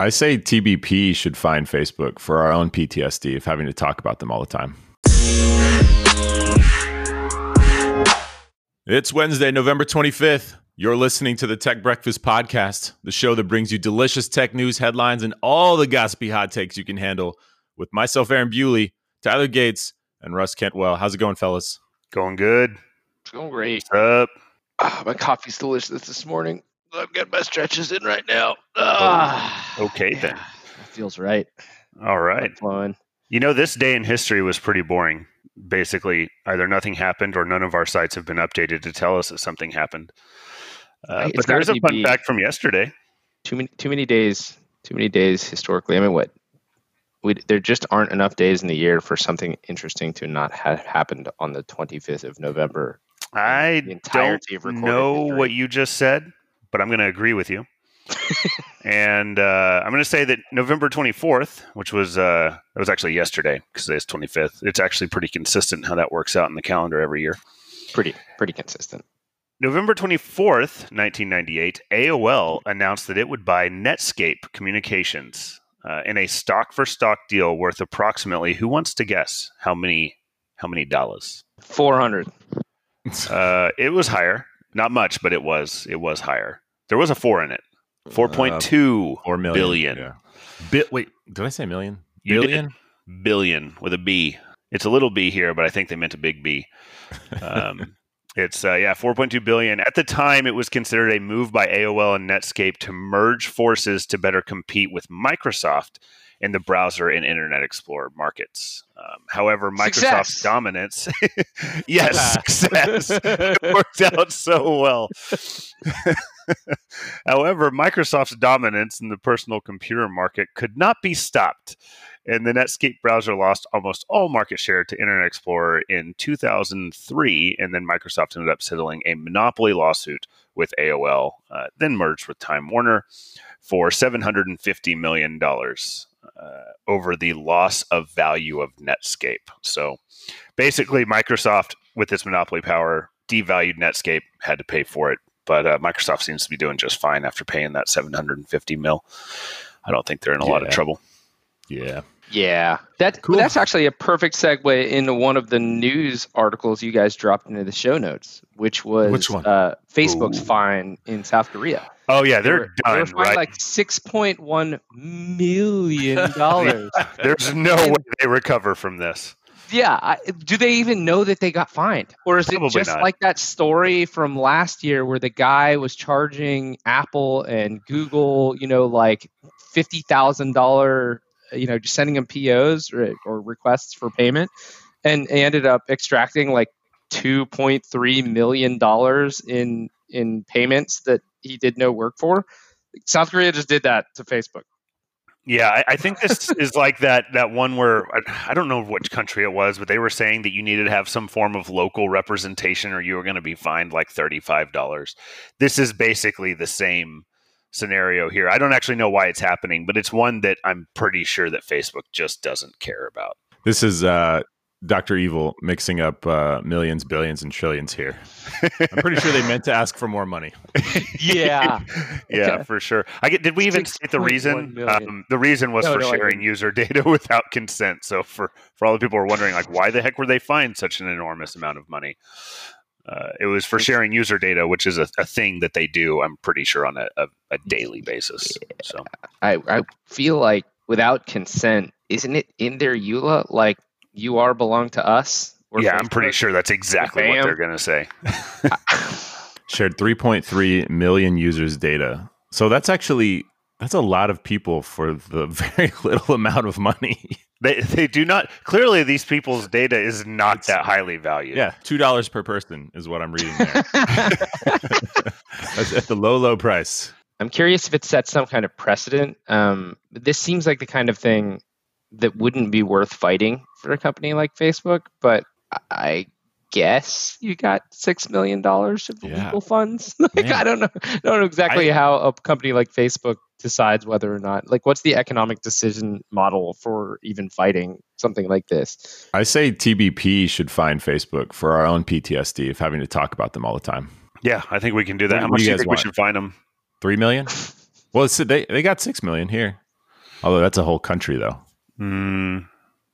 I say TBP should find Facebook for our own PTSD of having to talk about them all the time. It's Wednesday, November 25th. You're listening to the Tech Breakfast Podcast, the show that brings you delicious tech news headlines and all the gossipy hot takes you can handle with myself, Aaron Bewley, Tyler Gates, and Russ Kentwell. How's it going, fellas? Going good. It's going great. What's up? Ah, my coffee's delicious this morning. I've got my stretches in right now. Ah, Okay then. That feels right. All right. I'm. You know, this day in history was pretty boring. Basically, either nothing happened or none of our sites have been updated to tell us that something happened. Uh, but there's a fun fact from yesterday. Too many, too many days. Too many days historically. I mean, what? We, there just aren't enough days in the year for something interesting to not have happened on the 25th of November. I The entirety don't of know history. what you just said, but I'm going to agree with you. and uh, I'm going to say that November 24th, which was uh, it was actually yesterday because today's 25th. It's actually pretty consistent how that works out in the calendar every year. Pretty, pretty consistent. November 24th, 1998, AOL announced that it would buy Netscape Communications uh, in a stock for stock deal worth approximately who wants to guess how many how many dollars? 400. Uh, it was higher, not much, but it was it was higher. There was a 4 in it. 4.2 Four million. billion. Yeah. Bi- wait, did I say million? You. Billion? billion with a B. It's a little B here, but I think they meant a big B. Um, it's uh, yeah, 4.2 billion. At the time, it was considered a move by AOL and Netscape to merge forces to better compete with Microsoft in the browser and Internet Explorer markets. Um, however, Microsoft's Success. dominance, yes, success, it worked out so well. However, Microsoft's dominance in the personal computer market could not be stopped, and the Netscape browser lost almost all market share to Internet Explorer in 2003, and then Microsoft ended up settling a monopoly lawsuit with AOL, uh, then merged with Time Warner for $750 million over the loss of value of Netscape. So basically, Microsoft, with its monopoly power, devalued Netscape, had to pay for it. But uh, Microsoft seems to be doing just fine after paying that 750 mil. I don't think they're in a lot of trouble. Yeah. Yeah, that Cool. that's actually a perfect segue into one of the news articles you guys dropped into the show notes, which was Which one? Uh, Facebook's Ooh. fine in South Korea. Oh yeah, They they're were- They were done, fined right? like six point one million dollars. There's no way they recover from this. yeah, I, do they even know that they got fined, or is Probably it just not. like that story from last year where the guy was charging Apple and Google, you know, like fifty thousand dollar, you know, just sending them POs or, or requests for payment, and he ended up extracting like two point three million dollars in in payments that he did no work for. South Korea just did that to Facebook. Yeah, I, I think this is like that that one where I, I don't know which country it was, but they were saying that you needed to have some form of local representation, or you were going to be fined like thirty five dollars. This is basically the same scenario here. I don't actually know why it's happening, but it's one that I'm pretty sure that Facebook just doesn't care about. This is uh, Dr. Evil mixing up uh, millions, billions, and trillions here. I'm pretty sure they meant to ask for more money. Yeah. yeah, Okay. for sure. I get. Did we even state the reason? Um, the reason was No, for no, sharing user data without consent. So for for all the people who are wondering, like, why the heck were they fined such an enormous amount of money? Uh, it was for sharing user data, which is a, a thing that they do. I'm pretty sure on a, a, a daily basis. So I, I feel like without consent, isn't it in their EULA like you are belong to us? Or yeah, I'm pretty sure that's exactly what they're going to say. Shared 3.3 million users' data. So that's actually that's a lot of people for the very little amount of money. They they do not clearly these people's data is not It's- that highly valued. Yeah, two dollars per person is what I'm reading there. That's at the low, low price. I'm curious if it sets some kind of precedent. Um, this seems like the kind of thing that wouldn't be worth fighting for a company like Facebook, but I guess you got six million dollars of Yeah. legal funds. like, Man. I don't know, I don't know exactly how a company like Facebook decides whether or not. Like, what's the economic decision model for even fighting something like this? I say TBP should find Facebook for our own PTSD of having to talk about them all the time. Yeah, I think we can do that. What- How much do do you you guys think we should find them? Three million? Well, it's, they they got six million here. Although that's a whole country, though. Mm,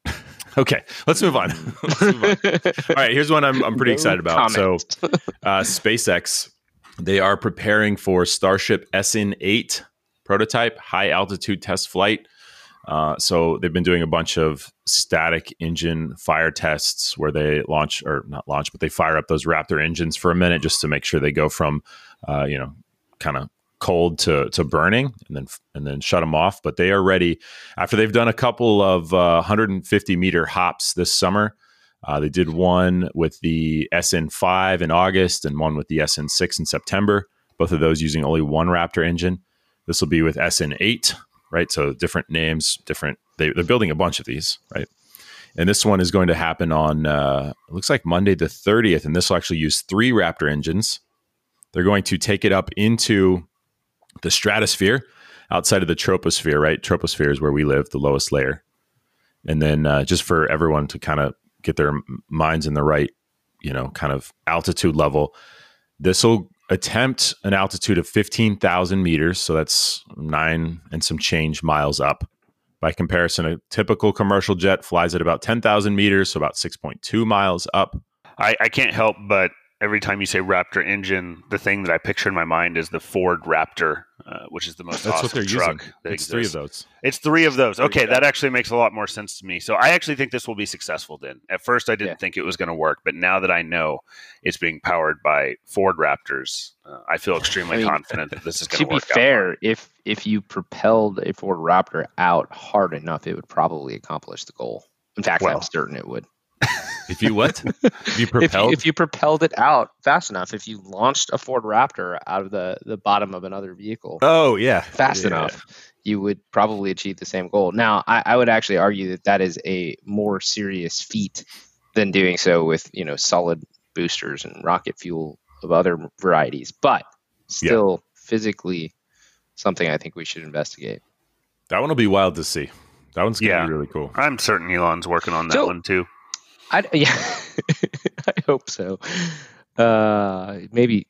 Okay, let's move on. Let's move on. All right, here's one I'm, I'm pretty No excited about. So, uh, SpaceX, they are preparing for Starship SN8 prototype high altitude test flight. Uh, so they've been doing a bunch of static engine fire tests where they launch or not launch, but they fire up those Raptor engines for a minute just to make sure they go from, uh, you know, kind of cold to to burning and then and then shut them off. But they are ready after they've done a couple of uh, 150 meter hops this summer. Uh, they did one with the SN5 in August and one with the SN6 in September. Both of those using only one Raptor engine. This will be with SN8, right? So different names, different. They, they're building a bunch of these, right? And this one is going to happen on uh, looks like Monday the 30th, and this will actually use three Raptor engines. They're going to take it up into the stratosphere outside of the troposphere, right? Troposphere is where we live, the lowest layer. And then uh, just for everyone to kind of get their minds in the right, you know, kind of altitude level, this will attempt an altitude of 15,000 meters. So that's nine and some change miles up. By comparison, a typical commercial jet flies at about 10,000 meters, so about 6.2 miles up. I, I can't help but every time you say Raptor engine, the thing that I picture in my mind is the Ford Raptor, uh, which is the most That's awesome what they're truck using. that It's three of those. It's three of those. Okay, yeah. that actually makes a lot more sense to me. So I actually think this will be successful. Then at first I didn't Yeah. think it was going to work, but now that I know it's being powered by Ford Raptors, uh, I feel extremely I mean, confident that this is going to work. to be work. out fair, if if you propelled a Ford Raptor out hard enough, it would probably accomplish the goal. In fact, Well. I'm certain it would. If you what? if you If you, propelled? if you propelled it out fast enough, if you launched a Ford Raptor out of the, the bottom of another vehicle oh yeah, fast Yeah. enough, you would probably achieve the same goal. Now, I, I would actually argue that that is a more serious feat than doing so with you know solid boosters and rocket fuel of other varieties, but still physically something I think we should investigate. That one will be wild to see. That one's gonna Yeah. be really cool. I'm certain Elon's working on that So- one too. I yeah, I hope so. Uh, maybe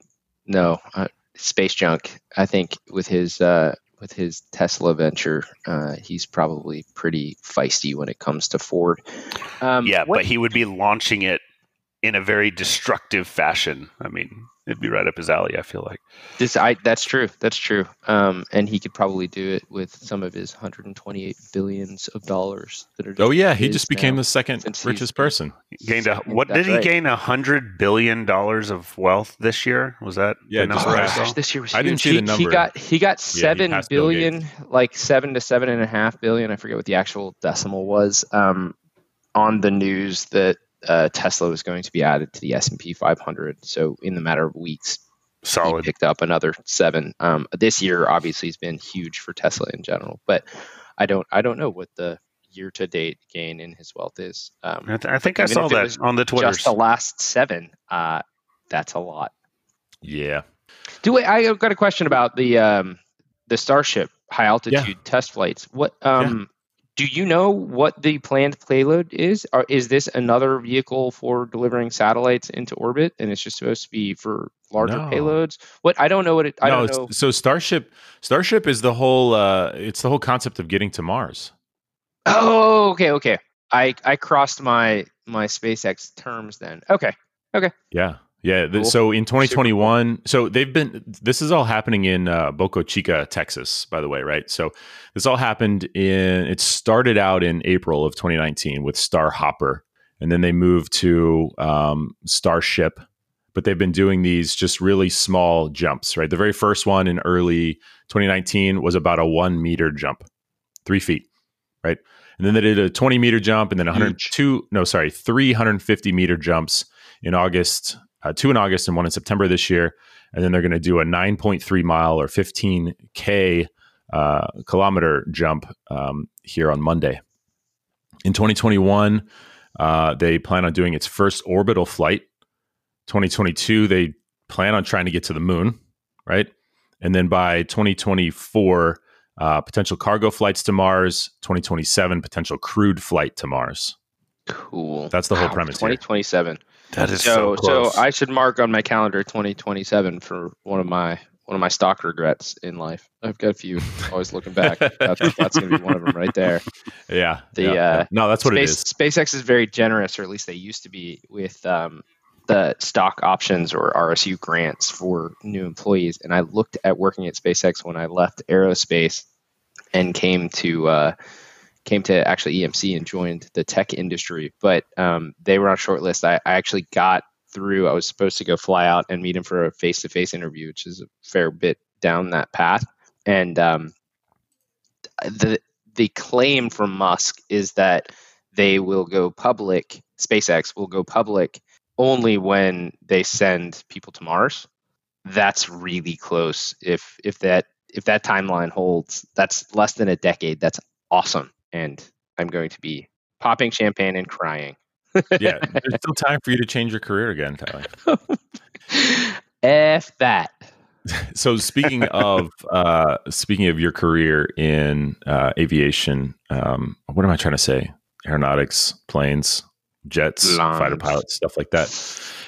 no uh, space junk. I think with his uh, with his Tesla venture, uh, he's probably pretty feisty when it comes to Ford. Um, yeah, what- but he would be launching it in a very destructive fashion. I mean, it'd be right up his alley. I feel like. This I that's true. That's true. Um, and he could probably do it with some of his 128 billions of dollars that are. Oh yeah, he just became the second richest person. He gained a what did he right. gain a hundred billion dollars of wealth this year? Was that Yeah, the just number I Oh, gosh, this year was I didn't huge. see the He- number. He got he got he seven passed Bill billion, like seven to seven and a half billion. I forget what the actual decimal was. Um, on the news that uh, Tesla was going to be added to the S and P 500. So in the matter of weeks, Solid. picked up another seven. Um, this year obviously has been huge for Tesla in general, but I don't I don't know what the year to date gain in his wealth is. Um, I, th- I think I saw that on the Twitter. just the last seven. Uh, that's a lot. Yeah, Do we, I got a question about the um, the Starship high altitude test flights. What um, do you know what the planned payload is? Or is this another vehicle for delivering satellites into orbit, and it's just supposed to be for larger No. payloads? What I don't know what it. I no. don't know. So Starship, Starship is the whole. Uh, it's the whole concept of getting to Mars. Oh, okay, okay. I I crossed my my SpaceX terms then. Okay, okay, Yeah. Yeah. th- Cool. So in 2021, so they've been, this is all happening in uh, Boca Chica, Texas, by the way, right? So this all happened in, it started out in April of 2019 with Star Hopper, and then they moved to um, Starship, but they've been doing these just really small jumps, right? The very first one in early 2019 was about a one meter jump, three feet, right? And then they did a 20 meter jump and then 102, no, sorry, 350 meter jumps in August, uh, two in August and one in September this year. And then they're going to do a 9.3 mile or 15K uh, kilometer jump um, here on Monday. In 2021, uh, they plan on doing its first orbital flight. 2022, they plan on trying to get to the moon, right? And then by 2024, uh, potential cargo flights to Mars. 2027, potential crewed flight to Mars. cool. That's the whole premise here. Twenty twenty seven. that is So so, close. so I should mark on my calendar twenty twenty seven for one of my one of my stock regrets in life. I've got a few. Always looking back. That's, that's going to be one of them right there. Yeah. The yeah, uh, yeah. no, that's what Space, it is. SpaceX is very generous, or at least they used to be, with um, the stock options or RSU grants for new employees. And I looked at working at SpaceX when I left aerospace and came to uh, came to actually EMC and joined the tech industry. But um, they were on short list. I, I actually got through. I was supposed to go fly out and meet him for a face to face interview, which is a fair bit down that path. And um, the the claim from Musk is that they will go public. SpaceX will go public only when they send people to Mars. That's really close. If if that if that timeline holds, that's less than a decade. That's awesome, and I'm going to be popping champagne and crying. yeah, there's still time for you to change your career again, Tyler. F that. So speaking of uh, speaking of your career in uh, aviation, um, what am I trying to say? Aeronautics, planes, jets, fighter pilots, stuff like that.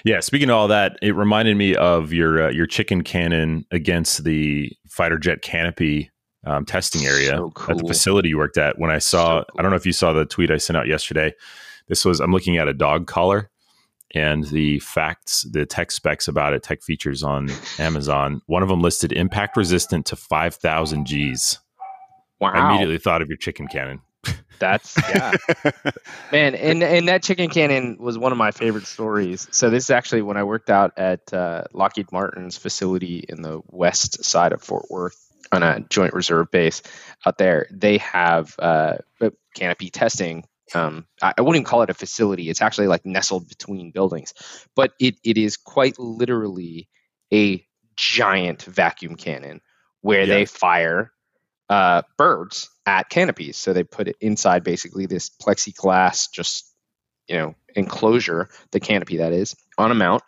Yeah, speaking of all that, it reminded me of your uh, your chicken cannon against the fighter jet canopy um, testing area So at the facility you worked at. When I saw, So cool. I don't know if you saw the tweet I sent out yesterday. This was I'm looking at a dog collar and the facts, the tech specs about it, tech features on Amazon. One of them listed impact resistant to 5,000 Gs. Wow, I immediately thought of your chicken cannon. that's yeah, man. And and that chicken cannon was one of my favorite stories. So this is actually when I worked out at uh, Lockheed Martin's facility in the west side of Fort Worth on a joint reserve base out there. They have uh, canopy testing. Um, I, I wouldn't even call it a facility. It's actually like nestled between buildings, but it, it is quite literally a giant vacuum cannon where Yeah. they fire uh, birds at canopies. So they put it inside basically this plexiglass, just you know, enclosure, the canopy that is, on a mount,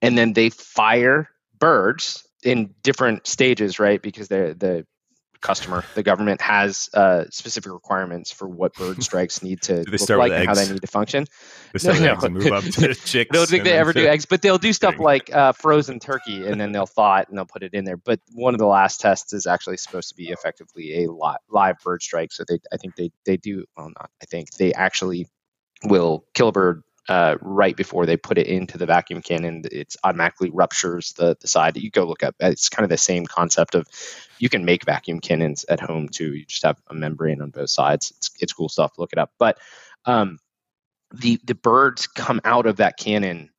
and then they fire birds in different stages, right? Because they're the customer, the government has uh, specific requirements for what bird strikes need to they look start like with and how they need to function. They start No, with eggs and move up to chicks. I don't think they ever do eggs, but they'll do stuff like uh, frozen turkey, and then they'll thaw it and they'll put it in there. But one of the last tests is actually supposed to be effectively a li- live bird strike. So they, I think they they do. Well, not I think they actually will kill a bird uh, right before they put it into the vacuum cannon. It's automatically ruptures the the side. That you go look up. It's kind of the same concept of you can make vacuum cannons at home too. You just have a membrane on both sides. It's it's cool stuff. Look it up. But um, the the birds come out of that cannon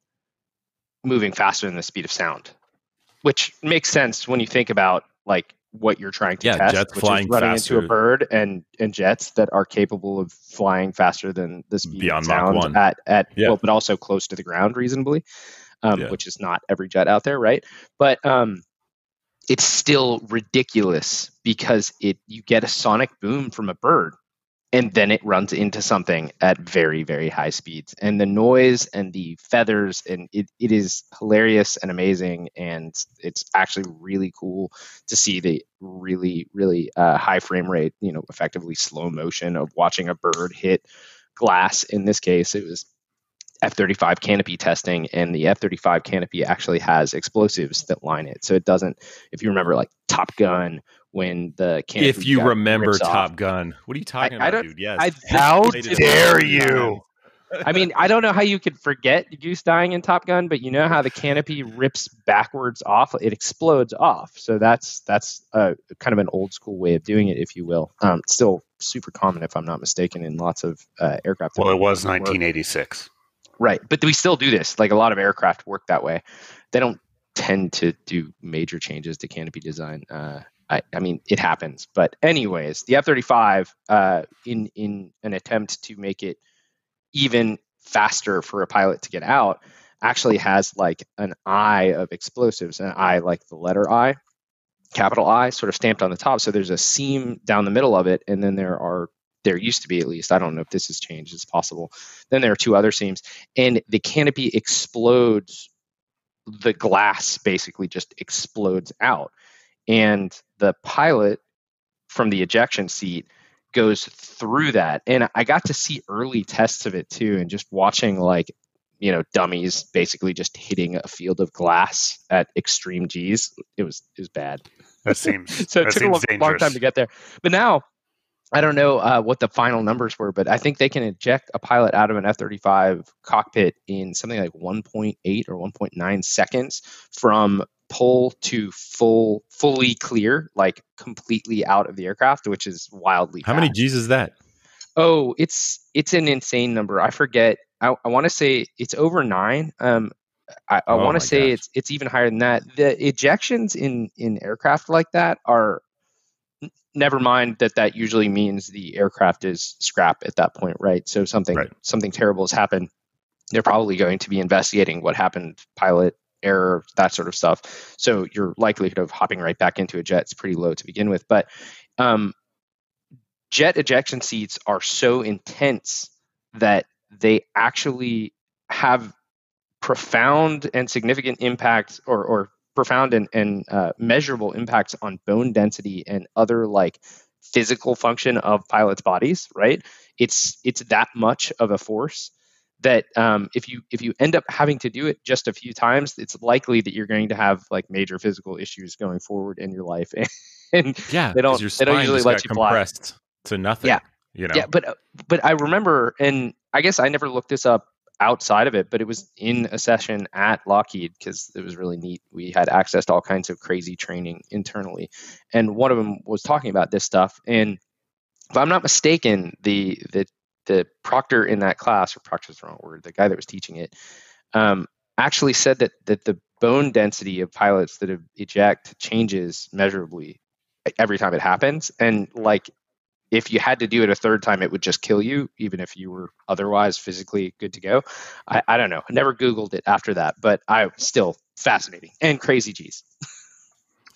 moving faster than the speed of sound, which makes sense when you think about like what you're trying to Yeah, test, jets which flying is running faster. into a bird and and jets that are capable of flying faster than the speed Beyond Mach sound 1. at at Yeah. well, but also close to the ground reasonably, um, Yeah. which is not every jet out there, right? But um, it's still ridiculous because it you get a sonic boom from a bird and then it runs into something at very very high speeds and the noise and the feathers and it, it is hilarious and amazing and it's actually really cool to see the really really uh, high frame rate you know effectively slow motion of watching a bird hit glass in this case it was F-35 canopy testing, and the F-35 canopy actually has explosives that line it. So it doesn't. If you remember, like Top Gun, when the canopy If you remember rips off. Top Gun, what are you talking I about, don't- dude? Yes. I, How dare you? I mean, I don't know how you could forget Goose dying in Top Gun, but you know how the canopy rips backwards off; it explodes off. So that's that's a kind of an old school way of doing it, if you will. Um, still super common, if I'm not mistaken, in lots of uh, aircraft. Well, it was work. 1986. Right. But we still do this. Like a lot of aircraft work that way. They don't tend to do major changes to canopy design. Uh, I, I mean, it happens. But anyways, the F-35, uh, in in an attempt to make it even faster for a pilot to get out, actually has like an eye of explosives, an I like the letter I, capital I, sort of stamped on the top. So there's a seam down the middle of it, and then there are there used to be at least. I don't know if this has changed. It's possible. Then there are two other seams, and the canopy explodes. The glass basically just explodes out, and the pilot from the ejection seat goes through that. And I got to see early tests of it too, and just watching like you know dummies basically just hitting a field of glass at extreme G's. It was it was bad. That seems so it took a long, long time to get there. But now I don't know uh, what the final numbers were, but I think they can eject a pilot out of an F 35 cockpit in something like 1.8 or 1.9 seconds from pull to full, fully clear, like completely out of the aircraft, which is wildly. How many. G's is that? Oh, it's it's an insane number. I forget. I, I want to say it's over nine. Um, I, I Oh want to say gosh. it's it's even higher than that. The ejections in in aircraft like that are never mind that that usually means the aircraft is scrap at that point, right? So something Right. something terrible has happened. They're probably going to be investigating what happened, pilot error, that sort of stuff. So your likelihood of hopping right back into a jet is pretty low to begin with. But um, jet ejection seats are so intense that they actually have profound and significant impacts or, or profound and, and uh, measurable impacts on bone density and other like physical function of pilots bodies right it's it's that much of a force that um, if you if you end up having to do it just a few times it's likely that you're going to have like major physical issues going forward in your life and Yeah, They don't- they don't usually let you fly. compressed to nothing. Yeah. you know. yeah but uh, but i remember and i guess i never looked this up outside of it but it was in a session at lockheed because it was really neat we had access to all kinds of crazy training internally and one of them was talking about this stuff and if i'm not mistaken the the the proctor in that class or proctor's the wrong word the guy that was teaching it um, actually said that that the bone density of pilots that eject changes measurably every time it happens and like if you had to do it a third time, it would just kill you, even if you were otherwise physically good to go. I, I don't know. I never Googled it after that, but I still fascinating and crazy G's.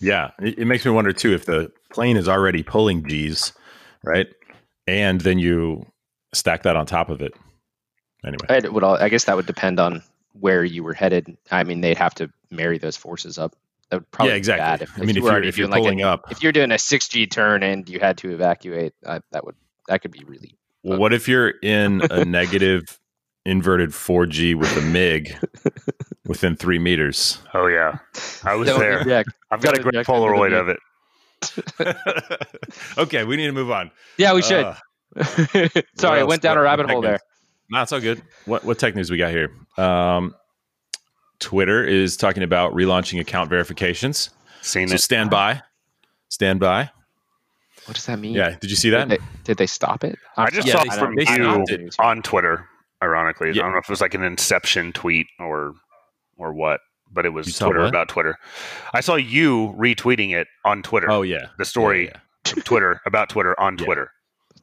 Yeah, it, it makes me wonder too if the plane is already pulling G's, right? And then you stack that on top of it. Anyway, It would all, I guess that would depend on where you were headed. I mean, they'd have to marry those forces up. That would probably yeah, exactly. be bad if, I mean, you if you're if you're doing like pulling a, up, if you're doing a six G turn and you had to evacuate, uh, that would that could be really well, what if you're in a negative inverted 4G with a MiG within three meters? Oh yeah, I was Don't there. eject. I've got a Don't great eject into the Polaroid of it. okay, we need to move on. Yeah, we should. Uh, Sorry, I went down What- a rabbit hole tech there. news? No, it's all good. What what tech news we got here? Um, Twitter is talking about relaunching account verifications. Seen So it. stand by, stand by. What does that mean? Yeah, did you see that? Did they, did they stop it? I just sorry, saw I from don't- I don't you know. on Twitter. Ironically, Yeah. I don't know if it was like an Inception tweet or or what, but it was You Twitter about Twitter. I saw you retweeting it on Twitter. Oh yeah, the story Yeah, from Twitter about Twitter on Yeah. Twitter.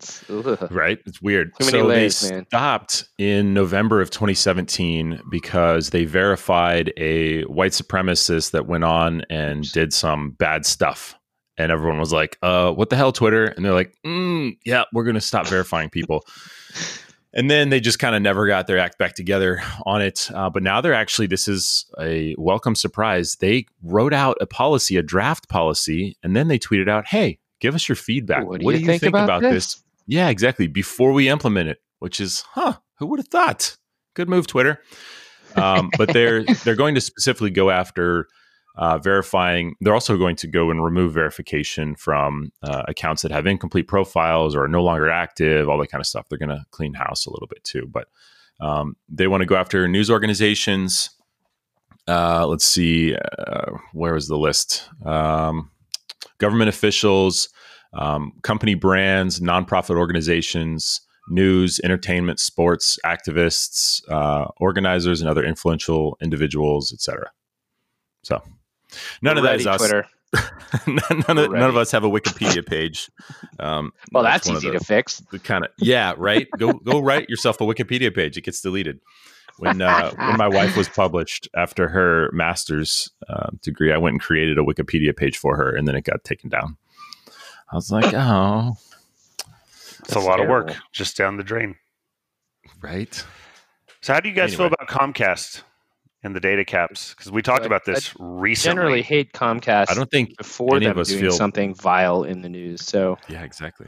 It's- right. It's weird. Too many so layers, they man. stopped in November of 2017 because they verified a white supremacist that went on and did some bad stuff. And everyone was like, uh, what the hell, Twitter? And they're like, mm, yeah, we're going to stop verifying people. And then they just kind of never got their act back together on it. Uh, but now they're actually, this is a welcome surprise. They wrote out a policy, a draft policy, and then they tweeted out, hey, give us your feedback. What do you think think about about, this? this? Yeah, exactly. Before we implement it, which is, huh, who would have thought? Good move, Twitter. Um, but they're they're going to specifically go after uh, verifying. They're also going to go and remove verification from uh, accounts that have incomplete profiles or are no longer active, all that kind of stuff. They're going to clean house a little bit too. But um, they want to go after news organizations. Uh, let's see, uh, where was the list? Um, government officials, um, company brands, nonprofit organizations, news, entertainment, sports, activists, uh, organizers, and other influential individuals, etc. So, none of that is Ready, us. Twitter. none, none of, none of us have a Wikipedia page. Um, Well, that's, of easy the- to fix. the kind of yeah right go go write yourself a wikipedia page it gets deleted when uh, when my wife was published after her master's uh, degree i went and created a wikipedia page for her and then it got taken down i was like oh It's a That's lot of work just down the drain. right So, how do you guys feel about Comcast and the data caps? Because we talked I- about this recently. Generally hate Comcast i don't think before any them of us doing feel- something vile in the news. So yeah exactly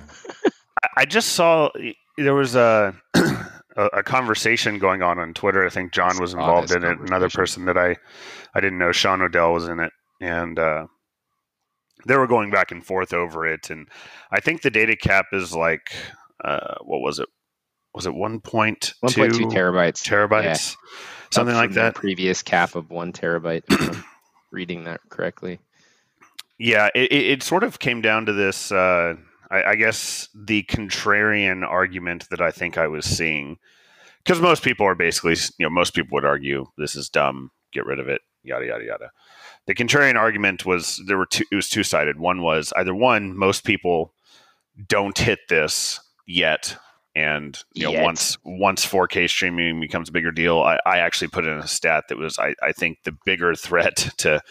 I- I just saw there was a a, a conversation going on on Twitter. I think John was involved in it. Another person that I I didn't know, Sean Odell, was in it, and uh, they were going back and forth over it. And I think the data cap is like uh, what was it? Was it one point 1.2 terabytes. terabytes? Something like that. Previous cap of one terabyte. reading that correctly. Yeah, it, it, it sort of came down to this. Uh, I, I guess the contrarian argument that I think I was seeing, because most people are basically, you know, most people would argue this is dumb, get rid of it, yada yada yada. The contrarian argument was there were two. It was two sided. One was either one, most people don't hit this yet, and you know, Yet. once once 4K streaming becomes a bigger deal, I, I actually put in a stat that was I, I think the bigger threat to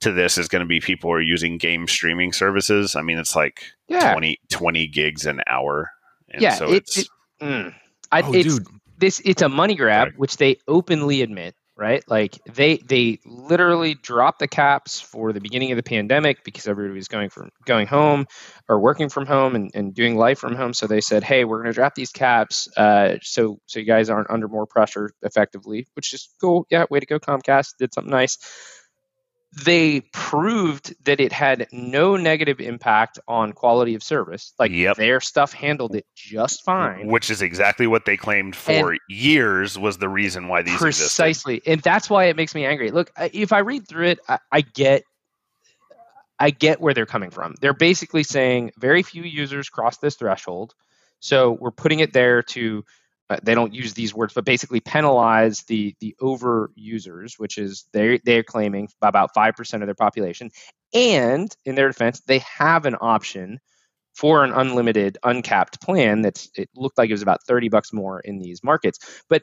to this is going to be people who are using game streaming services. I mean, it's like Yeah. 20, 20 gigs an hour. And Yeah, so it- it's it- Mm. I, oh, it's, dude. this it's a money grab Right. which they openly admit right? Like they they literally dropped the caps for the beginning of the pandemic because everybody was going from going home or working from home and, and doing life from home. So they said hey we're going to drop these caps uh, so so you guys aren't under more pressure effectively which is cool. Yeah way to go comcast. Did something nice they proved that it had no negative impact on quality of service. Like Yep. their stuff handled it just fine. which is exactly what they claimed for years was the reason why these existed. precisely. And that's why it makes me angry. Look if i read through it I, I get i get where they're coming from. They're basically saying very few users cross this threshold. So we're putting it there to uh, they don't use these words but basically penalize the the over users which is they they're claiming about 5% of their population. And in their defense they have an option for an unlimited uncapped plan that's it looked like it was about 30 bucks more in these markets. But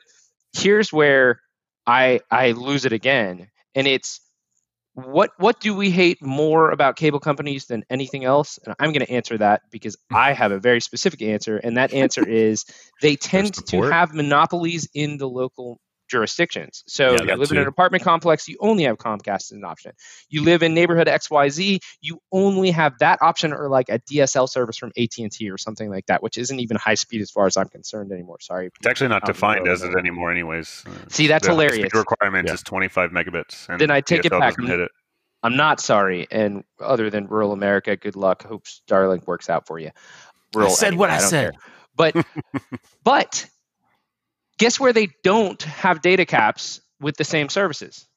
here's where i i lose it again and it's what what do we hate more about cable companies than anything else? And i'm going to answer that because hmm. i have a very specific answer and that answer is they tend to have monopolies in the local jurisdictions so Yeah, you that live in an apartment complex you only have comcast as an option you live in neighborhood xyz you only have that option or like a dsl service from at&t or something like that which isn't even high speed as far as i'm concerned anymore sorry It's actually not Out in the defined as it anymore, anyways. See, that's the hilarious. Speed requirement Yeah. is 25 megabits. And Then I take it back. doesn't hit it. I'm not sorry. And other than rural America, good luck. Hope Starlink works out for you. Rural said what I don't said. care. But but guess where they don't have data caps with the same services?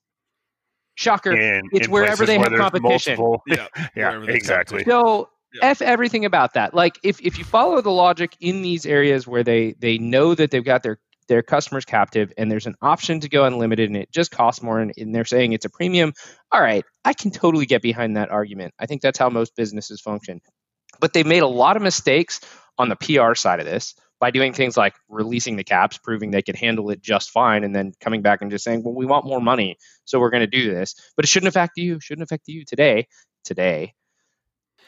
Shocker. In, it's in wherever they where have competition. multiple- Yeah, yeah, exactly. So Yeah. f everything about that. Like if if you follow the logic in these areas where they they know that they've got their their customers captive and there's an option to go unlimited and it just costs more and, and they're saying it's a premium all right i can totally get behind that argument i think that's how most businesses function but they've made a lot of mistakes on the pr side of this by doing things like releasing the caps proving they could handle it just fine and then coming back and just saying well we want more money so we're going to do this but it shouldn't affect you shouldn't affect you today today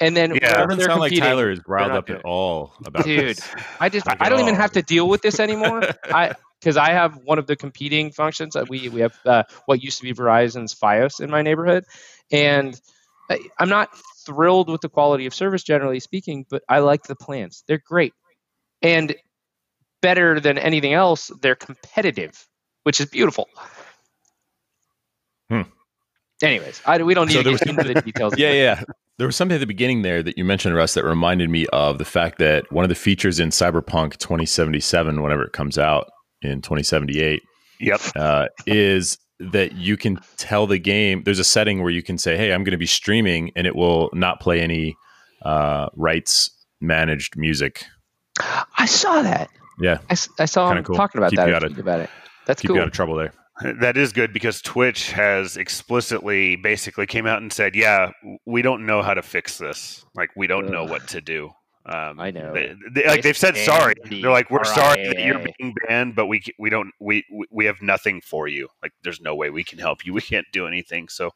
and then Yeah. It doesn't sound like Tyler is riled up at all about Dude, this. I just Not I don't even have to deal with this anymore. I because I have one of the competing functions that we we have uh, what used to be Verizon's FiOS in my neighborhood, and I, I'm not thrilled with the quality of service generally speaking, but I like the plans. They're great, and better than anything else, they're competitive, which is beautiful. Hmm. Anyways, I, we don't need So to get was- into the details. yeah, yeah. There was something at the beginning there that you mentioned, Russ, that reminded me of the fact that one of the features in Cyberpunk 2077, whenever it comes out in 2078, Yep. uh, is that you can tell the game. There's a setting where you can say, "Hey, I'm going to be streaming," and it will not play any uh, rights managed music. I saw that. Yeah, I saw Kinda him cool. talking about Keep that. you out of- about it. That's keep cool. you out of trouble there. That is good because Twitch has explicitly basically came out and said, "Yeah, we don't know how to fix this. Like, we don't know what to do." Um, I know. They, they- like they've said sorry. Sandy, They're like, "We're sorry that you're being banned, but we we don't we we- we have nothing for you. Like, there's no way we can help you. We can't do anything." So,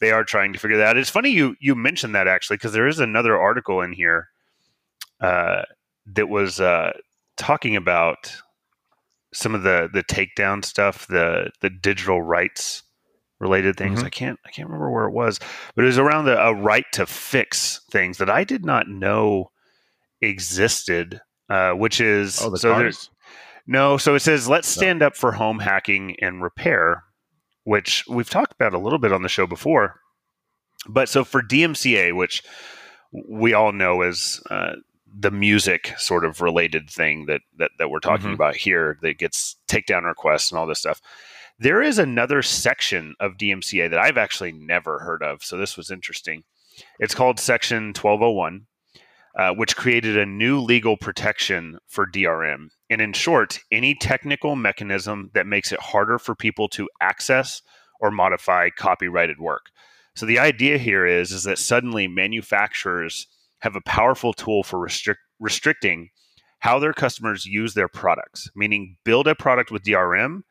they are trying to figure that out. It's funny you you mentioned that actually because there is another article in here uh, that was uh, talking about some of the the takedown stuff, the the digital rights related things. Mhm. I can't I can't remember where it was, but it was around the, a right to fix things that I did not know existed. Uh, which is Oh, the so there's. No, so it says let's stand up for home hacking and repair, which we've talked about a little bit on the show before. But so for DMCA, which we all know as uh, the music sort of related thing that that, that we're talking Mhm. about here that gets takedown requests and all this stuff. There is another section of DMCA that I've actually never heard of, so this was interesting. It's called Section 1201, uh, which created a new legal protection for DRM. And in short, any technical mechanism that makes it harder for people to access or modify copyrighted work. So the idea here is, is that suddenly manufacturers have a powerful tool for restrict, restricting how their customers use their products, meaning build a product with DRM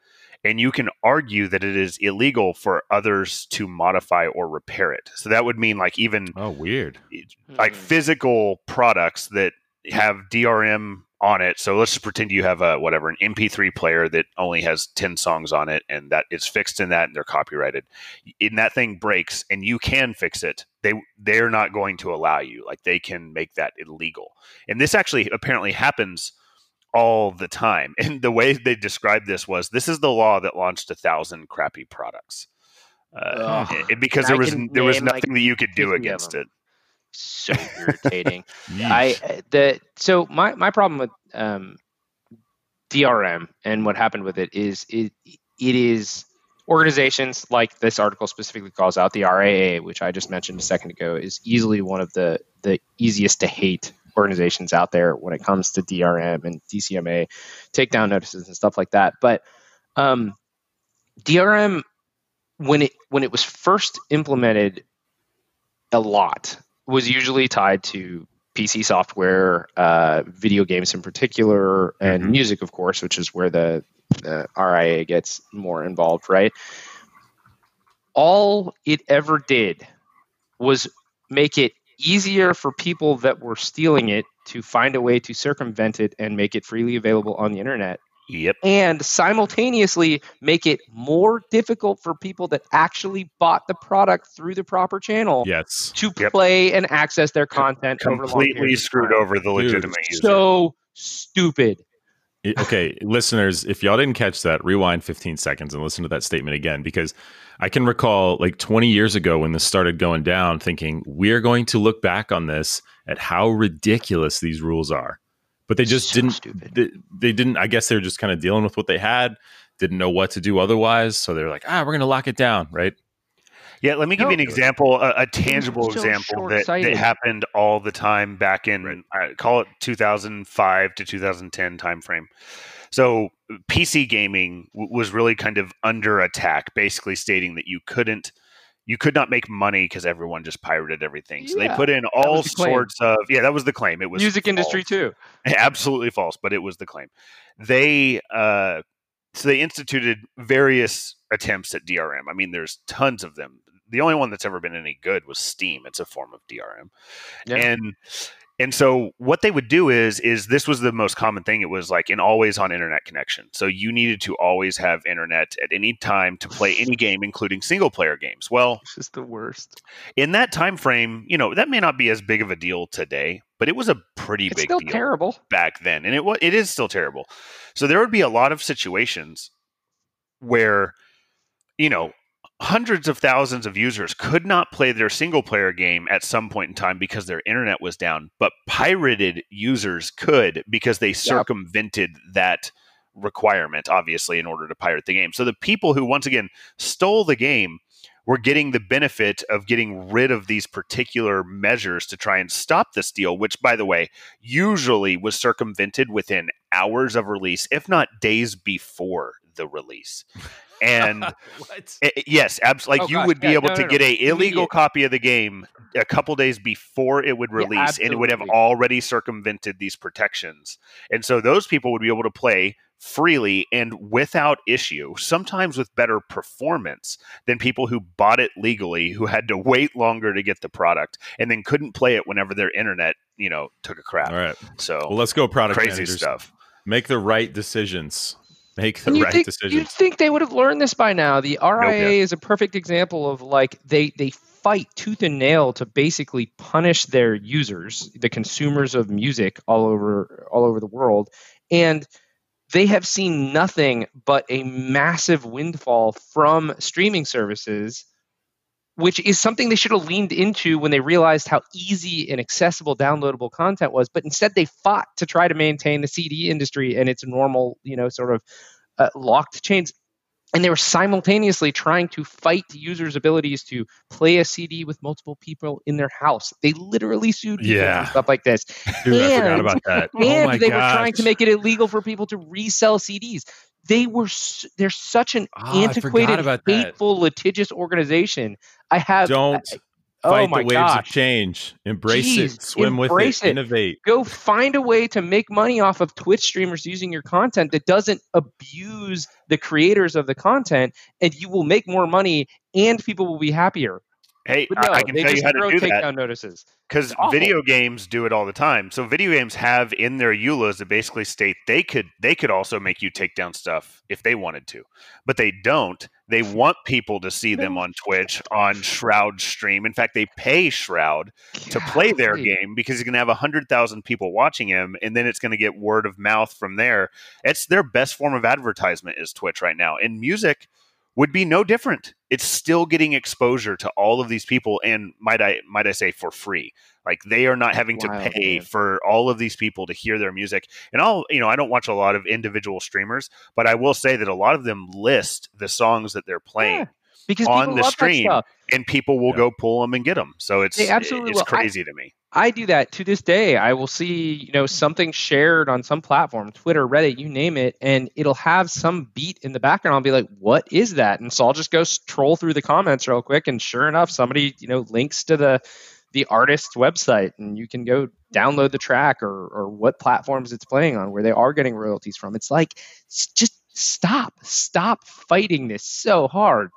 and you can argue that it is illegal for others to modify or repair it. So that would mean like even Oh, weird. like Hmm. physical products that have DRM on it. So let's just pretend you have a whatever an MP3 player that only has 10 songs on it and that is fixed in that and they're copyrighted. And that thing breaks and you can fix it. They they're not going to allow you. Like they can make that illegal. And this actually apparently happens all the time. And the way they described this was this is the law that launched a thousand crappy products. Uh, it- because there was there was name, like, nothing that you could do against it. So irritating. I uh, the so my my problem with um, DRM and what happened with it is it it is organizations like this article specifically calls out the RAA, which I just mentioned a second ago, is easily one of the the easiest to hate organizations out there when it comes to DRM and DCMA takedown notices and stuff like that. But um, DRM when it when it was first implemented a lot was usually tied to PC software, uh, video games in particular, and Mhm. music, of course, which is where the, the RIA gets more involved, right? All it ever did was make it easier for people that were stealing it to find a way to circumvent it and make it freely available on the internet Yep. and simultaneously make it more difficult for people that actually bought the product through the proper channel yes. to Yep. play and access their content over long Completely periods screwed time. over the Dude, legitimate user. So stupid. It- okay, listeners, if y'all didn't catch that, rewind 15 seconds and listen to that statement again because I can recall like 20 years ago when this started going down, thinking we're going to look back on this at how ridiculous these rules are. But they just So didn't. They, they didn't. I guess they were just kind of dealing with what they had, didn't know what to do otherwise. So they were like, ah, we're going to lock it down, right? yeah, let me give No. you an example, a, a tangible so example that, that happened all the time back in, Right. I call it 2005 to 2010 timeframe. So PC gaming w- was really kind of under attack, basically stating that you couldn't. You could not make money because everyone just pirated everything. So they put in all the claim. sorts of yeah. That was the claim. It was Music industry too. absolutely false, but it was the claim. They uh, so they instituted various attempts at DRM. I mean, there's tons of them. The only one that's ever been any good was Steam. It's a form of DRM, Yeah. and and so what they would do is is this was the most common thing. It was like an always on internet connection. So you needed to always have internet at any time to play any game, including single player games. Well, It's just the worst. in that time frame, you know that may not be as big of a deal today, but it was a pretty It's big still deal terrible. back then, and it was it is still terrible. So there would be a lot of situations where you know hundreds of thousands of users could not play their single player game at some point in time because their internet was down, but pirated users could because they circumvented that requirement obviously in order to pirate the game. So the people who once again stole the game were getting the benefit of getting rid of these particular measures to try and stop this deal, which, by the way, usually was circumvented within hours of release, if not days before the release. And what? I- I- yes, absolutely. Like Oh, you gosh, would be yeah, able no, to no, get a illegal Immediate. copy of the game a couple days before it would Yeah, release, and it would have already circumvented these protections. And so those people would be able to play freely and without issue, sometimes with better performance than people who bought it legally, who had to wait longer to get the product, and then couldn't play it whenever their internet, you know, took a crap. All right. So Well, let's go, product crazy managers. stuff. Make the right decisions. Make the right think, decisions. You'd think they would have learned this by now. The RIA is a perfect example of like they they fight tooth and nail to basically punish their users, the consumers of music all over all over the world, and they have seen nothing but a massive windfall from streaming services which is something they should have leaned into when they realized how easy and accessible downloadable content was but instead they fought to try to maintain the cd industry and its normal you know sort of uh, locked chains and they were simultaneously trying to fight users' abilities to play a CD with multiple people in their house. They literally sued people Yeah. for stuff like this. Dude, I forgot And- about that. oh and my they gosh. were trying to make it illegal for people to resell CDs. They were they're such an forgot antiquated, hateful, litigious organization. I have Don't uh, oh fight my the waves of change. Embrace Jeez, it. Swim with it. it. Innovate. go find a way to make money off of Twitch streamers using your content that doesn't abuse the creators of the content, and you will make more money and people will be happier. Hey, I, no, I can tell you how to do that notices. because video games do it all the time. So video games have in their EULAs that basically state they could they could also make you take down stuff if they wanted to, but they don't. They want people to see them on Twitch on Shroud stream. In fact, they pay Shroud to play their game because he's going to have 100,000 people watching him and then it's going to get word of mouth from there. It's their best form of advertisement is Twitch right now. And music would be no different. It's still getting exposure to all of these people and might I might I say for free. Like they are not having to pay man. for all of these people to hear their music. And I'll, you know, I don't watch a lot of individual streamers, but I will say that a lot of them list the songs that they're playing Yeah, because on the stream. and people will Yeah. go pull them and get them. So it's absolutely it's will. I- crazy to me. I do that to this day. I will see, you know, something shared on some platform, Twitter, Reddit, you name it, and it'll have some beat in the background. I'll be like, "What is that?" And so I'll just go troll through the comments real quick, and sure enough, somebody, you know, links to the the artist's website, and you can go download the track or or what platforms it's playing on, where they are getting royalties from. It's like, just stop, stop fighting this so hard.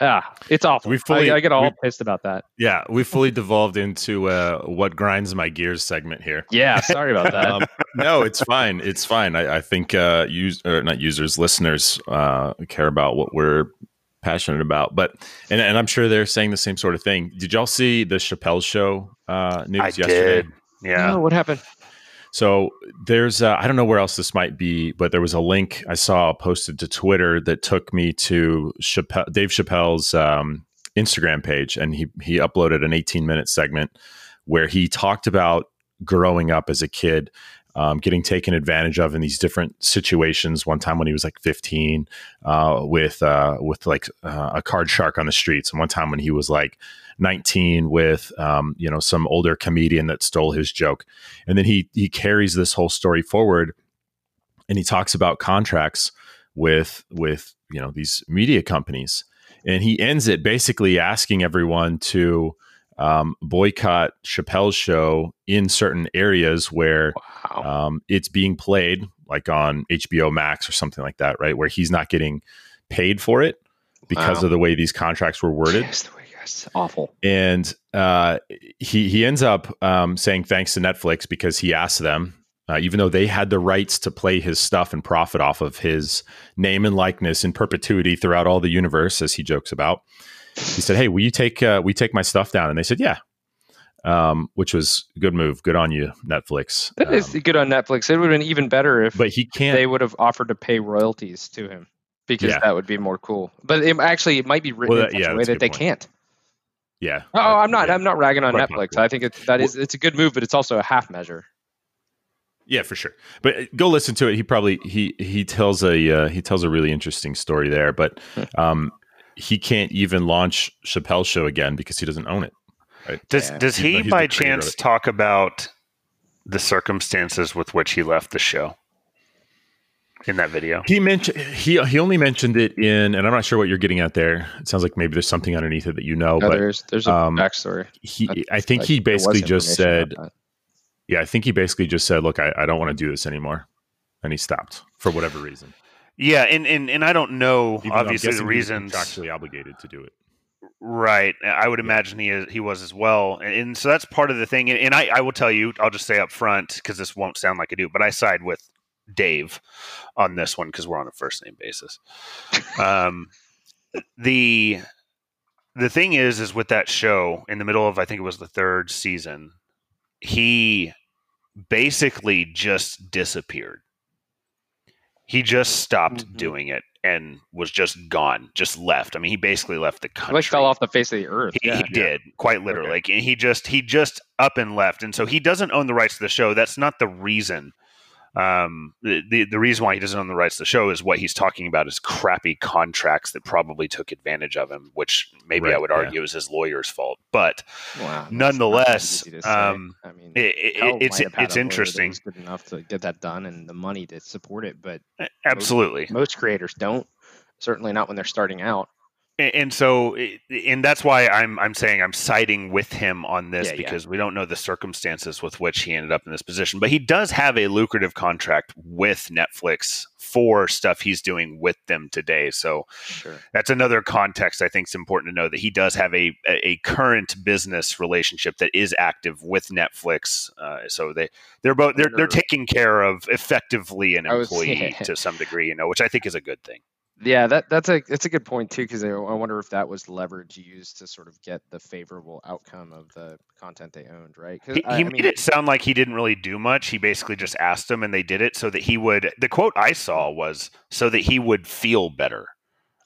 Ah, it's awful. We fully- I, I get all we- pissed about that. Yeah, we fully devolved into uh, what grinds my gears segment here. Yeah, sorry about that. Um, no, it's fine. It's fine. I, I think uh, use or not users, listeners uh, care about what we're passionate about. But and, and I'm sure they're saying the same sort of thing. Did y'all see the Chappelle show uh, news I yesterday? did. Yeah. Oh, what happened? So there's I don't know where else this might be, but there was a link I saw posted to Twitter that took me to Chappelle, Dave Chappelle's um, Instagram page, and he he uploaded an 18 minute segment where he talked about growing up as a kid. Um, getting taken advantage of in these different situations. One time when he was like 15, uh, with uh, with like uh, a card shark on the streets, and one time when he was like 19 with um, you know some older comedian that stole his joke and then he he carries this whole story forward and he talks about contracts with with you know these media companies and he ends it basically asking everyone to um, boycott Chappelle's show in certain areas where Wow. um, it's being played, like on HBO Max or something like that, right? Where he's not getting paid for it because Wow. of the way these contracts were worded Yes, the way you guys- awful. and uh, he he ends up um, saying thanks to Netflix because he asked them, uh, even though they had the rights to play his stuff and profit off of his name and likeness in perpetuity throughout all the universe, as he jokes about. He said, "Hey, will you take uh, we take my stuff down?" And they said, "Yeah." Um, which was good move. Good on you, Netflix. That is Um, good on Netflix. It would have been even better if but he can't. they would have offered to pay royalties to him because Yeah. that would be more cool. But it, actually, it might be written Well, in that- such yeah, a way that they point. can't. Yeah. Oh, I'm not. Yeah. I'm not ragging on Quite Netflix. possible. I think it, that is it's a good move, but it's also a half measure. Yeah, for sure. But uh, go listen to it. He probably he he tells a uh, he tells a really interesting story there. But um, he can't even launch Chappelle's show again because he doesn't own it. Right? Does Yeah. does he by the creator of chance talk about the circumstances with which he left the show in that video? He mentioned he he only mentioned it in, and I'm not sure what you're getting at there. It sounds like maybe there's something underneath it that you know. No, but there's there's a um, backstory. he, I- I think Like, he basically just said, yeah, I think he basically just said, look, I, I don't want to do this anymore, and he stopped for whatever reason. Yeah, and and, and I don't know Even though I'm obviously the guessing he was reasons. contractually obligated to do it. Right. I would imagine he is, he was as well. And, and so that's part of the thing. And, and I, I will tell you, I'll just say up front, because this won't sound like I do, but I side with Dave on this one because we're on a first name basis. Um, the the thing is, is with that show in the middle of, I think it was the third season, he basically just disappeared. He just stopped Mhm. doing it and was just gone, just left. I mean, he basically left the He, country. like fell off the face of the earth. He, yeah. he did quite literally. Okay. Like he just he just up and left, and so he doesn't own the rights to the show. That's not the reason. Um, the, the the reason why he doesn't own the rights to the show is what he's talking about is crappy contracts that probably took advantage of him, which maybe I Right, would yeah. argue is his lawyer's fault. But Wow, Nonetheless, easy to say. um, I mean, it, it, it's might it's a lawyer that interesting. good enough to get that done and the money to support it, but Absolutely. most creators don't. Certainly not when they're starting out. And, so, and that's why I'm I'm saying I'm siding with him on this Yeah, yeah. because we don't know the circumstances with which he ended up in this position. But he does have a lucrative contract with Netflix for stuff he's doing with them today. So Sure. that's another context I think is important to know that he does have a a current business relationship that is active with Netflix. Uh, so they they're both they're they're taking care of effectively an was- employee yeah. to some degree, you know, which I think is a good thing. Yeah, that that's a that's a good point too because I, I wonder if that was leverage used to sort of get the favorable outcome of the content they owned, right? 'Cause He, I- he I made mean, it sound like he didn't really do much. He basically just asked them, and they did it so that he would. The quote I saw was so that he would feel better,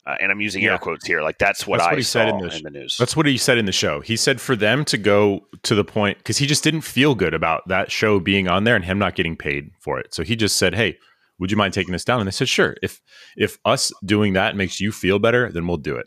uh, and I'm using Yeah. air quotes here. Like that's what That's I what he saw said in in the, the news. That's what he said in the show. He said for them to go to the point because he just didn't feel good about that show being on there and him not getting paid for it. So he just said, "Hey, would you mind taking this down?" And they said, "Sure. If if us doing that makes you feel better, then we'll do it."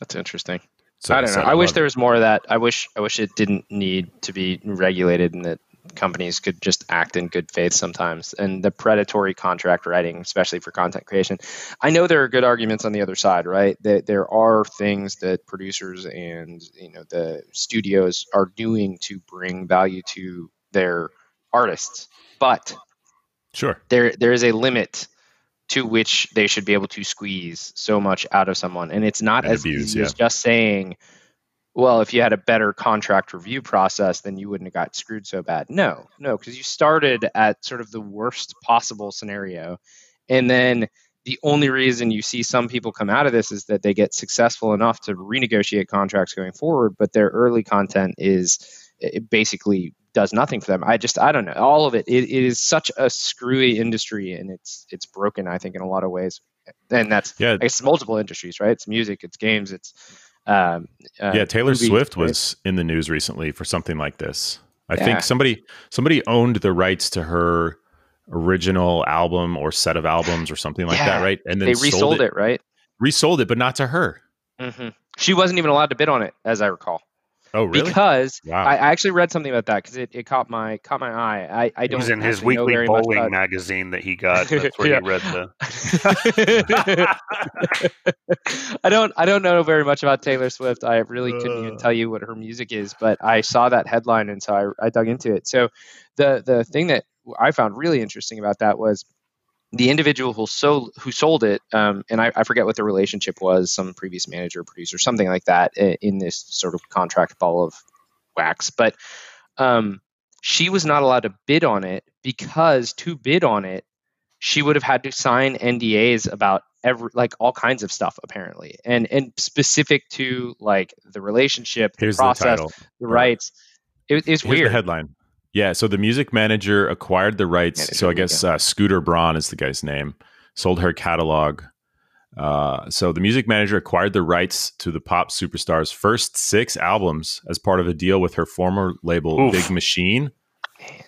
that's interesting. So I don't know. I wish there was more of that. I wish I wish it didn't need to be regulated and that companies could just act in good faith sometimes. And the predatory contract writing, especially for content creation, I know there are good arguments on the other side, right? That there are things that producers and you know the studios are doing to bring value to their artists, but Sure. there there is a limit to which they should be able to squeeze so much out of someone. And it's not And as abuse, easy as just saying well if you had a better contract review process then you wouldn't have got screwed so bad. No no because you started at sort of the worst possible scenario. And then the only reason you see some people come out of this is that they get successful enough to renegotiate contracts going forward but their early content is eh, basically does nothing for them. I just I don't know. All of it, it, it is such a screwy industry, and it's it's broken. I think in a lot of ways, and that's Yeah. It's multiple industries, right? It's music, it's games, it's um, uh, yeah, Taylor movies, Swift right? was in the news recently for something like this. I Yeah. think somebody somebody owned the rights to her original album or set of albums or something like that, right? And then They sold resold it, right? resold it, but not to her. hmm She wasn't even allowed to bid on it, as I recall, Oh, really? because wow. I, actually read something about that because it, it caught my caught my eye. I, I don't. It was in his know weekly bowling about- magazine that he got. That's where Yeah. he read the. I don't I don't know very much about Taylor Swift. I really couldn't even Uh. tell you what her music is, but I saw that headline and so I, I dug into it. So the the thing that I found really interesting about that was the individual who sold who sold it, um, and I, I forget what the relationship was, some previous manager, producer, something like that, in this sort of contract ball of wax. But um, she was not allowed to bid on it because to bid on it, she would have had to sign NDAs about every like all kinds of stuff apparently, and and specific to like the relationship, the Here's the process, the Right. rights. It, it's Here's weird. the headline. Yeah, so the music manager acquired the rights. Manager, so I there we guess uh, Scooter Braun is the guy's name. Sold her catalog. Uh, so the music manager acquired the rights to the pop superstar's first six albums as part of a deal with her former label, Oof. Big Machine. Man.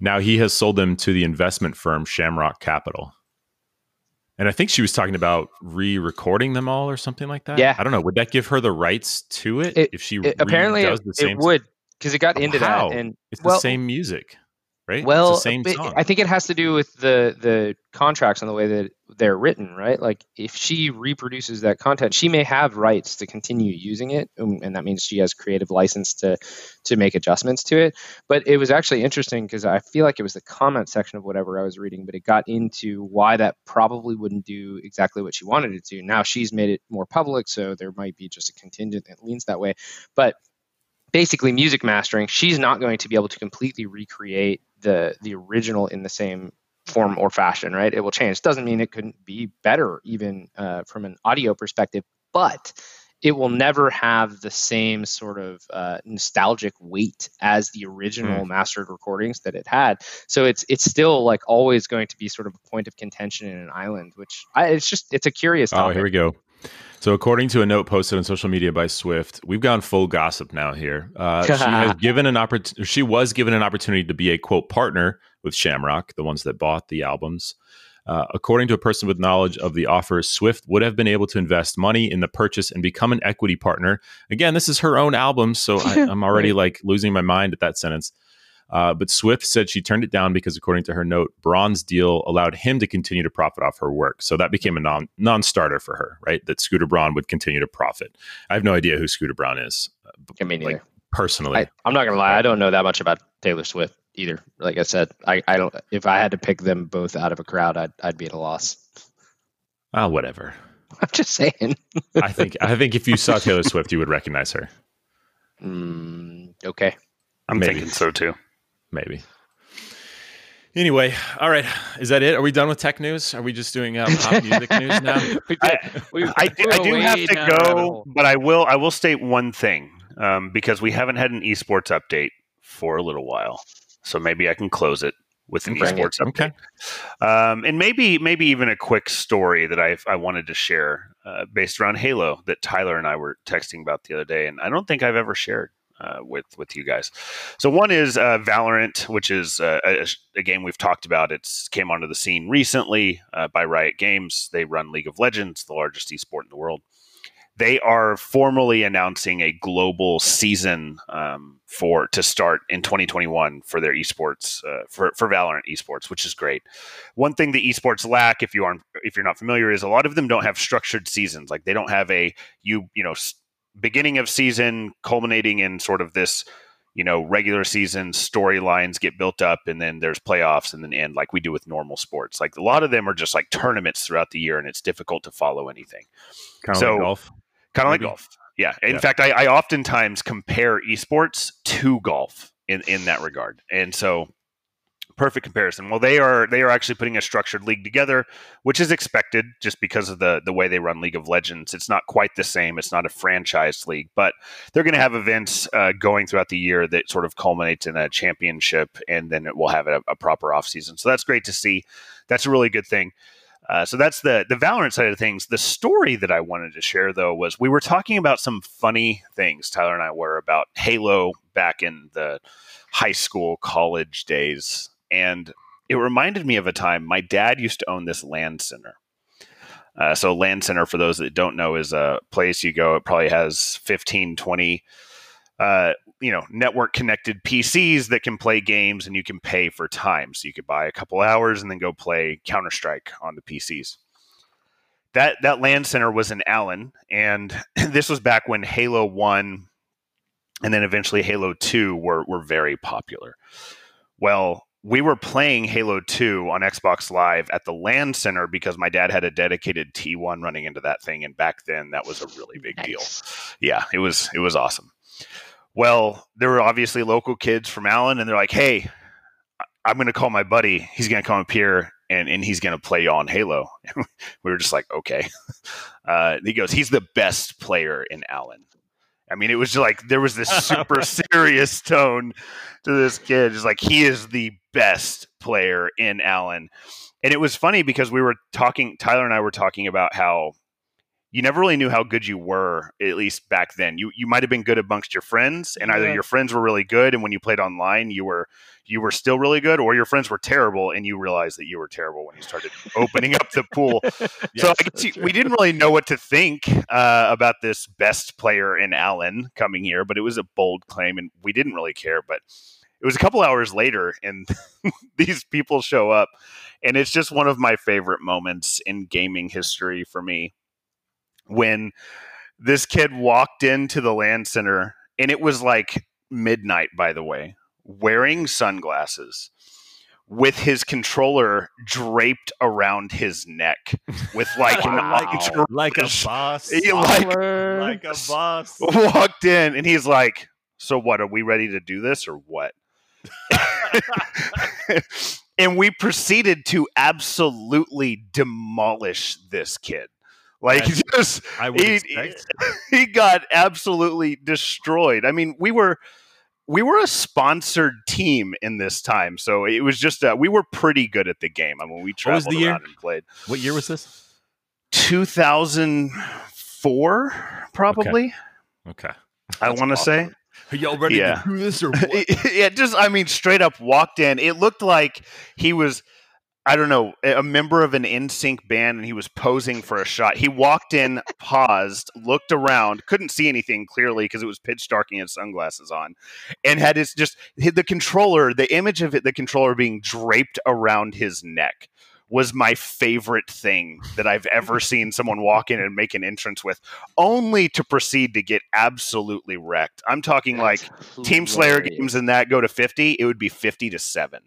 Now he has sold them to the investment firm Shamrock Capital. And I think she was talking about re-recording them all or something like that. Yeah. I don't know. Would that give her the rights to it, It- if she It- apparently does it, the same? it would because it got into how? that and It's the well, same music, right? Well, it's the same song. I think it has to do with the the contracts and the way that they're written, right? Like if she reproduces that content, she may have rights to continue using it, um, and that means she has creative license to to make adjustments to it. But it was actually interesting because I feel like it was the comment section of whatever I was reading, but it got into why that probably wouldn't do exactly what she wanted it to. Now she's made it more public, so there might be just a contingent that leans that way, but basically music mastering she's not going to be able to completely recreate the the original in the same form or fashion right it will change doesn't mean it couldn't be better even uh, from an audio perspective but it will never have the same sort of uh, nostalgic weight as the original mm. mastered recordings that it had. So it's it's still like always going to be sort of a point of contention in an island, which I, it's just it's a curious. Topic. Oh, here we go. So, according to a note posted on social media by Swift, we've gone full gossip now. Here, uh, she has given an opportunity. She was given an opportunity to be a quote partner with Shamrock, the ones that bought the albums. Uh, according to a person with knowledge of the offer, Swift would have been able to invest money in the purchase and become an equity partner. Again, this is her own album, so I, am already like losing my mind at that sentence. Uh, but Swift said she turned it down because, according to her note, Braun's deal allowed him to continue to profit off her work. So that became a non non starter for her, right? That Scooter Braun would continue to profit. I have no idea who Scooter Braun is. Uh, I mean, like, personally, I, am not gonna lie, I don't know that much about Taylor Swift either. Like I said, I, I don't. If I had to pick them both out of a crowd, I'd I'd be at a loss. Ah, uh, whatever. I'm just saying. I think I think if you saw Taylor Swift, you would recognize her. Mm, okay. I'm Maybe. thinking so too. Maybe. Anyway, all right. Is that it? Are we done with tech news? Are we just doing uh, pop music news now? I, I, I, do have to go, but I will. I will state one thing um, because we haven't had an esports update for a little while. So maybe I can close it with an Bring esports it. update. Okay. Um, and maybe maybe even a quick story that I I wanted to share uh, based around Halo that Tyler and I were texting about the other day, and I don't think I've ever shared. Uh, with with you guys, so one is uh, Valorant, which is uh, a, a, game we've talked about. It's came onto the scene recently uh, by Riot Games. They run League of Legends, the largest esport in the world they are formally announcing a global season um, for to start in 2021 for their esports uh, for for Valorant esports, which is great. One thing the esports lack, if you aren't if you're not familiar, is a lot of them don't have structured seasons. Like they don't have a you you know beginning of season culminating in sort of this you know regular season storylines get built up and then there's playoffs and then end like we do with normal sports like a lot of them are just like tournaments throughout the year and it's difficult to follow anything kind of so, like golf kind of like golf. Yeah. In yeah. fact, I, I oftentimes compare esports to golf in, in that regard. And so perfect comparison. Well, they are they are actually putting a structured league together, which is expected just because of the the way they run League of Legends. It's not quite the same. It's not a franchise league, but they're going to have events uh, going throughout the year that sort of culminates in a championship, and then it will have a, a proper off season. So that's great to see. That's a really good thing. Uh, so that's the the Valorant side of things. The story that I wanted to share though was we were talking about some funny things Tyler and I were about Halo back in the high school college days, and it reminded me of a time my dad used to own this LAN center. Uh, so LAN center, for those that don't know, is a place you go. It probably has 15, 20 uh, you know network connected PCs that can play games and you can pay for time. So you could buy a couple hours and then go play Counter Strike on the PCs. That that LAN center was in Allen, and this was back when Halo One and then eventually Halo Two were were very popular. Well, we were playing Halo 2 on Xbox Live at the LAN center because my dad had a dedicated T1 running into that thing and back then that was a really big nice. deal. Yeah, it was it was awesome. Well, there were obviously local kids from Allen, and they're like, "Hey, I'm going to call my buddy. He's going to come up here and, and he's going to play on Halo." we were just like, "Okay." Uh, he goes, "He's the best player in Allen." I mean, it was like there was this super serious tone to this kid. It's like he is the best player in Allen, and it was funny because we were talking. Tyler and I were talking about how you never really knew how good you were, at least back then. You you might have been good amongst your friends, and either yeah. your friends were really good, and when you played online, you were you were still really good, or your friends were terrible, and you realized that you were terrible when you started opening up the pool. yes, so you, we didn't really know what to think uh, about this best player in Allen coming here, but it was a bold claim, and we didn't really care. But it was a couple hours later, and these people show up, and it's just one of my favorite moments in gaming history for me when this kid walked into the LAN center and it was like midnight by the way wearing sunglasses with his controller draped around his neck with like wow. an like a boss. like, like a boss. walked in and he's like so what are we ready to do this or what? And we proceeded to absolutely demolish this kid Like Yes. just I he, expect. he got absolutely destroyed. I mean, we were we were a sponsored team in this time, so it was just uh, we were pretty good at the game. I mean, we was traveled the year? around and played. What year was this? 2004, probably. Okay. I want to say. Are y'all ready Yeah. to do this or what? yeah, just I mean, straight up walked in. It looked like he was, I don't know, a member of an NSYNC band, and he was posing for a shot. He walked in, paused, looked around, couldn't see anything clearly because it was pitch dark and he had sunglasses on, and had his just the controller. The image of it, the controller being draped around his neck. Was my favorite thing that I've ever seen someone walk in and make an entrance with, only to proceed to get absolutely wrecked. I'm talking like That's Team Slayer games and that go to 50, it would be 50 to 7.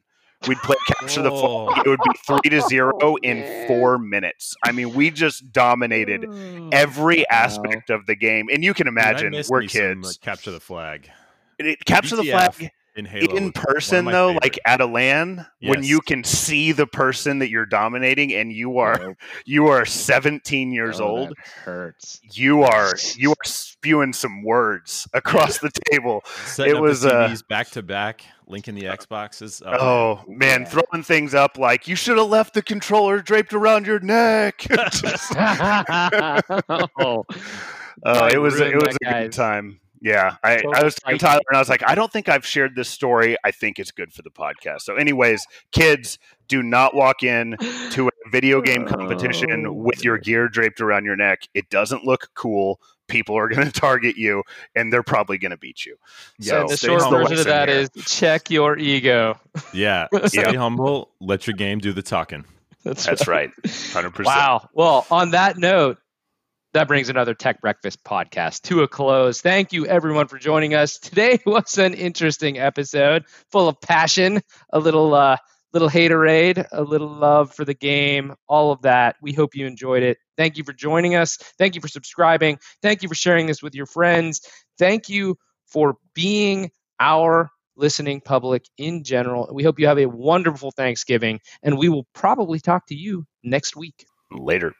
We'd play capture the flag, oh. it would be 3 to 0 Oh, in man. 4 minutes. I mean, we just dominated hmm. every aspect of the game. And you can imagine miss we're me some, kids. capture the flag It- capture the flag in Halo. in person though, favorite. like at a LAN, when you can see the person that you're dominating and you are Nope. you are 17 years Oh, old, hurts. you are you are spewing some words across the table. Setting it up was, the uh, back to back, linking the Xboxes. Oh man, Yeah. throwing things up like you should have left the controller draped around your neck. Oh, uh, it Might was ruin it was that a good time. Yeah, I, I was talking to. Tyler and I was like, I don't think I've shared this story. I think it's good for the podcast. So, anyways, kids, do not walk in to a video game competition Oh, with your gear draped around your neck. It doesn't look cool. People are going to target you, and they're probably going to beat you. Yeah, and the short humble. version of that here. is check your ego. Yeah. Stay humble. Let your game do the talking. That's, That's right, hundred percent. Wow. Well, on that note, that brings another Tech Breakfast podcast to a close. Thank you, everyone, for joining us. Today was an interesting episode, full of passion, a little, uh, little haterade, a little love for the game, all of that. We hope you enjoyed it. Thank you for joining us. Thank you for subscribing. Thank you for sharing this with your friends. Thank you for being our listening public in general. We hope you have a wonderful Thanksgiving, and we will probably talk to you next week. Later.